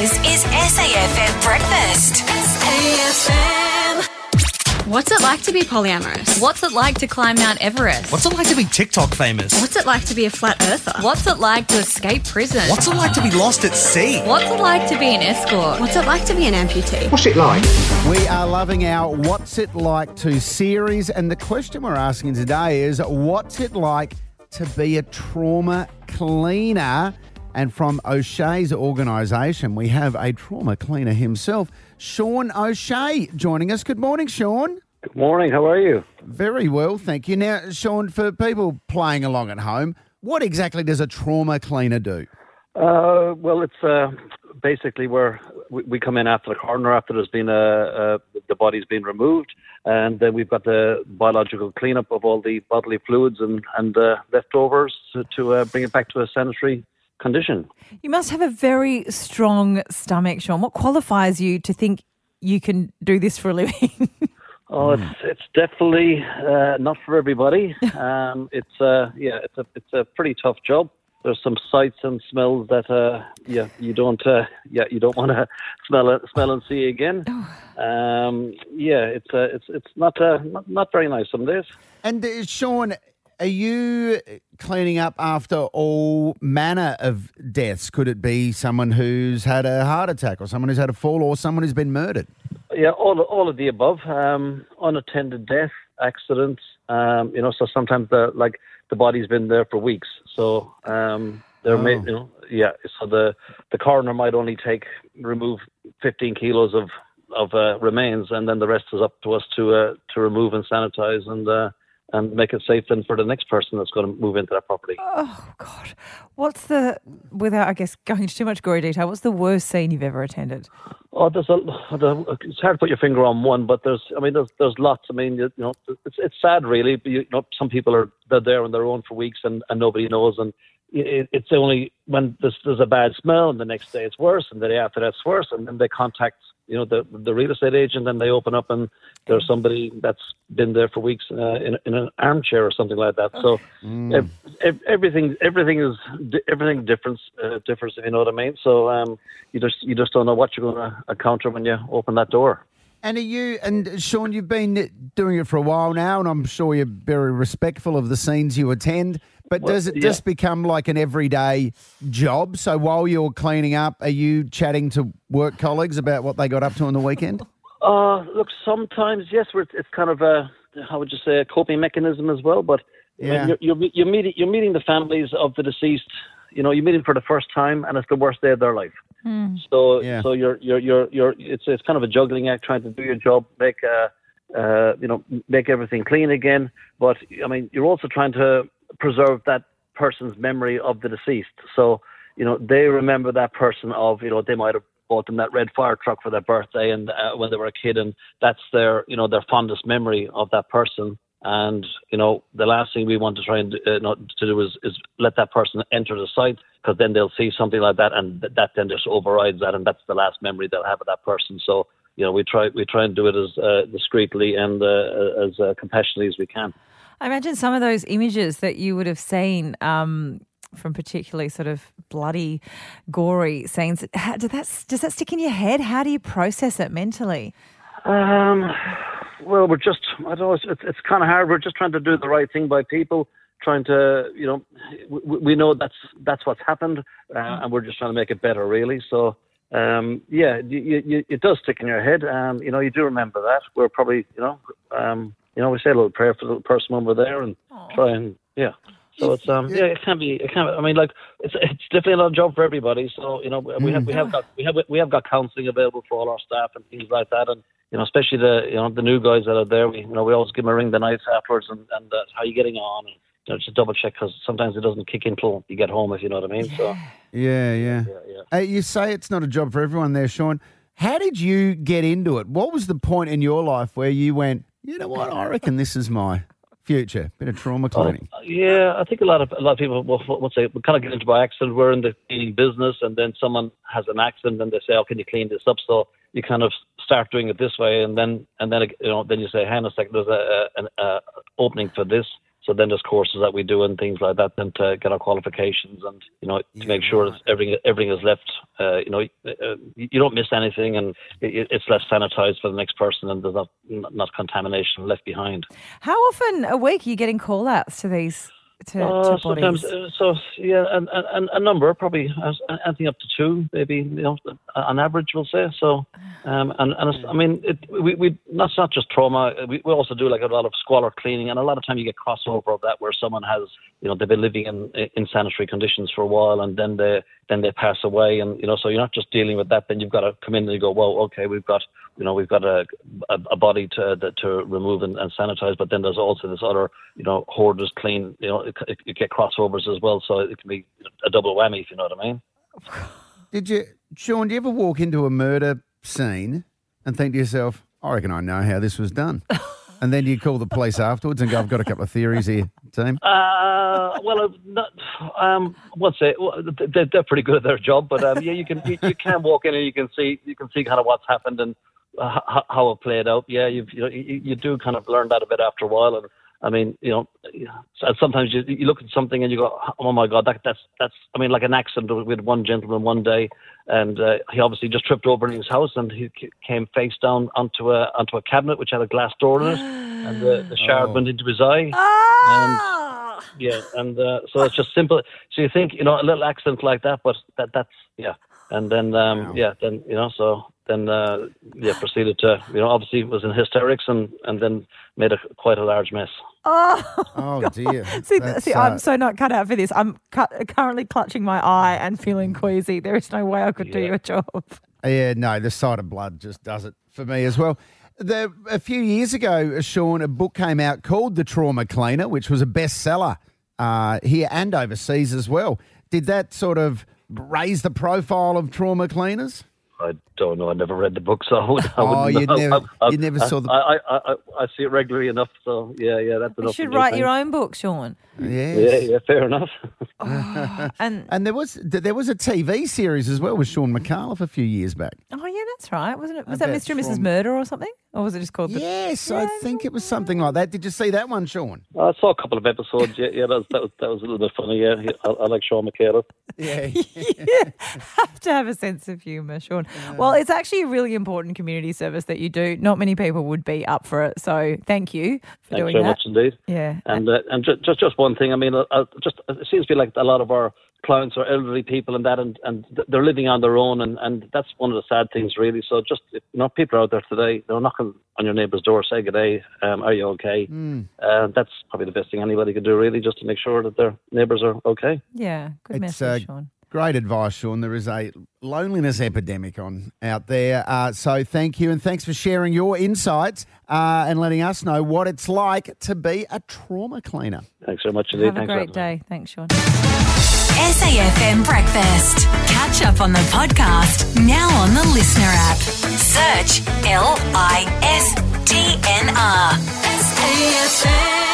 This is SAFM Breakfast. SAFM. What's it like to be polyamorous? What's it like to climb Mount Everest? What's it like to be TikTok famous? What's it like to be a flat earther? What's it like to escape prison? What's it like to be lost at sea? What's it like to be an escort? What's it like to be an amputee? What's it like? We are loving our What's It Like to series, and the question we're asking today is What's it like to be a trauma cleaner? And from O'Shea's organisation, we have a trauma cleaner himself, Sean O'Shea, joining us. Good morning, Sean. Good morning. How are you? Very well, thank you. Now, Sean, for people playing along at home, what exactly does a trauma cleaner do? Uh, well, it's uh, basically where we, we come in after the coroner, after there's been a, a the body's been removed, and then we've got the biological cleanup of all the bodily fluids and and uh, leftovers to, to uh, bring it back to a sanitary condition. You must have a very strong stomach, Sean. What qualifies you to think you can do this for a living? Oh, it's it's definitely uh, not for everybody. Um, it's uh, yeah, it's a it's a pretty tough job. There's some sights and smells that uh, yeah you don't uh, yeah you don't want to smell it, smell and see again. Um, yeah, it's uh, it's it's not, uh, not not very nice some days. And uh, Sean, are you cleaning up after all manner of deaths? Could it be someone who's had a heart attack, or someone who's had a fall, or someone who's been murdered? Yeah, all all of the above. Um, unattended death, accidents. Um, you know, so sometimes the like the body's been there for weeks. So um, there may, Oh. you know, yeah. So the the coroner might only take remove 15 kilos of of uh, remains, and then the rest is up to us to uh, to remove and sanitize and uh, and make it safe then for the next person that's going to move into that property. oh, God. What's the, without, I guess, going into too much gory detail, what's the worst scene you've ever attended? Oh, there's a. It's hard to put your finger on one, but there's. I mean, there's there's lots. I mean, you know, it's it's sad really. But you know, some people are they're there on their own for weeks and, and nobody knows, and it, it's only when there's there's a bad smell, and the next day it's worse, and the day after that's worse, and then they contact you know the the real estate agent, and they open up, and there's somebody that's been there for weeks uh, in in an armchair or something like that. So ev- ev- everything everything is everything different uh, differs if you know what I mean. So um, you just you just don't know what you're going to encounter when you open that door. And are you and Sean? You've been doing it for a while now, and I'm sure you're very respectful of the scenes you attend. But Well, does it yeah. just become like an everyday job? So while you're cleaning up, are you chatting to work colleagues about what they got up to on the weekend? Uh, look, sometimes yes, we're, it's kind of a how would you say a coping mechanism as well. But Yeah. you're, you're you're meeting you're meeting the families of the deceased. You know, you're meeting for the first time, and it's the worst day of their life. So Yeah. so you're you're you're you're it's it's kind of a juggling act trying to do your job, make uh uh you know make everything clean again. But I mean, you're also trying to preserve that person's memory of the deceased. So you know they remember that person of you know they might have bought them that red fire truck for their birthday and uh, when they were a kid, and that's their you know their fondest memory of that person. And you know the last thing we want to try and uh, not to do is, is let that person enter the site because then they'll see something like that and th- that then just overrides that and that's the last memory they'll have of that person. So you know we try we try and do it as uh, discreetly and uh, as uh, compassionately as we can. I imagine some of those images that you would have seen um, from particularly sort of bloody, gory scenes. How, does that does that stick in your head? How do you process it mentally? Um, well, we're just, I don't know, it's, it's, it's kind of hard. We're just trying to do the right thing by people, trying to, you know, we, we know that's, that's what's happened, uh, and we're just trying to make it better, really. So, um, yeah, you, you, it does stick in your head. Um, you know, you do remember that. We're probably, you know, um, you know, we say a little prayer for the person over there and try and, yeah. So it's um yeah it can be it can be, I mean like it's it's definitely not a job for everybody so you know we have we have got we have we have got counselling available for all our staff and things like that and you know especially the you know the new guys that are there we you know we always give them a ring the night afterwards and and uh, how you getting on and you know just double check because sometimes it doesn't kick in till you get home if you know what I mean so Yeah, yeah. yeah yeah. Uh, you say it's not a job for everyone there, Sean. How did you get into it? What was the point in your life where you went, you know what, I reckon this is my future, bit of trauma cleaning? Uh, Yeah, I think a lot of a lot of people will, will say we kind of get into by accident. We're in the cleaning business, and then someone has an accident, and they say, "Oh, can you clean this up?" So you kind of start doing it this way, and then and then you know then you say, "Hang on a second, there's a, an opening for this." So then there's courses that we do and things like that, then to get our qualifications and you know to make sure that everything everything is left. Uh, you know, uh, you don't miss anything, and it, it's less sanitized for the next person, and there's not not contamination left behind. How often a week are you getting call outs to these to, Uh, to sometimes, bodies? uh, so yeah, and, and, a number, probably uh, anything up to two, maybe you know, on average, we'll say. So, um, and and I mean, it, we we that's not just trauma. We, we also do like a lot of squalor cleaning, and a lot of time you get crossover of that where someone has, you know, they've been living in in sanitary conditions for a while, and then they then they pass away, and you know, so you're not just dealing with that. Then you've got to come in and you go, well, okay, we've got you know, we've got a a, a body to to remove and, and sanitize, but then there's also this other, you know, hoarders clean. You know, it, it, you get crossovers as well, so it can be a double whammy, if you know what I mean. Did you, Sean? Do you ever walk into a murder scene and think to yourself, "I reckon I know how this was done," and then you call the police afterwards and go, "I've got a couple of theories here, team." Uh, well, uh, not, um, what's it? Well, they're, they're pretty good at their job, but um, yeah, you can you, you can walk in and you can see you can see kind of what's happened and uh, how, how it played out. Yeah, you've, you, you do kind of learn that a bit after a while, and I mean, you know, sometimes you you look at something and you go, oh my god, that that's that's. I mean, like an accident with one gentleman one day, and uh, he obviously just tripped over in his house and he came face down onto a onto a cabinet which had a glass door in it, and the, the shard Oh. went into his eye. Ah! Yeah, and uh, so it's just simple. So you think, you know, a little accent like that, but that that's yeah, and then um, Wow. yeah, then you know, so then uh, yeah, proceeded to you know, obviously was in hysterics and and then made a quite a large mess. Oh, Oh dear. see, That's, see, uh, I'm so not cut out for this. I'm cu- currently clutching my eye and feeling queasy. There is no way I could do your job. Yeah, no, the sight of blood just does it for me as well. The, a few years ago, Sean, a book came out called The Trauma Cleaner, which was a bestseller uh, here and overseas as well. Did that sort of raise the profile of trauma cleaners? I don't know. I never read the book, so I would. I Oh, wouldn't you know. never- I, I, you never I, saw the- I, I, I, I see it regularly enough, so yeah, yeah, that's enough. You should for me, write your own book, Sean. Yes. Yeah, yeah, fair enough. Oh, and And there was there was a TV series as well with Shaun Micallef a few years back. oh yeah, that's right. Wasn't it? Was that Mr. and Mrs. Murder or something? Or was it just called? The- Yes, I think it was something like that. Did you see that one, Sean? I saw a couple of episodes. Yeah, yeah, that was that was, that was a little bit funny. Yeah, I, I like Sean McHale. Yeah. you have to have a sense of humour, Sean. Well, it's actually a really important community service that you do. Not many people would be up for it. So thank you for Thanks doing very that. much indeed. Yeah. And uh, and just just one thing. I mean, uh, uh, just it seems to be like a lot of our clients are elderly people and that, and and they're living on their own, and and that's one of the sad things, really. So just you know, people are out there today. They're knocking on your neighbour's door, say good day. Um, are you okay? Uh, that's probably the best thing anybody could do, really, just to make sure that their neighbours are okay. yeah. Good It's, message, uh, Sean. Great advice, Sean. There is a loneliness epidemic on out there. Uh, so thank you, and thanks for sharing your insights uh, and letting us know what it's like to be a trauma cleaner. Thanks so much indeed. Have a Thanks for great having me. day. Thanks, Sean. SAFM Breakfast. Catch up on the podcast now on the LiSTNR app. Search L I S T N R. SAFM.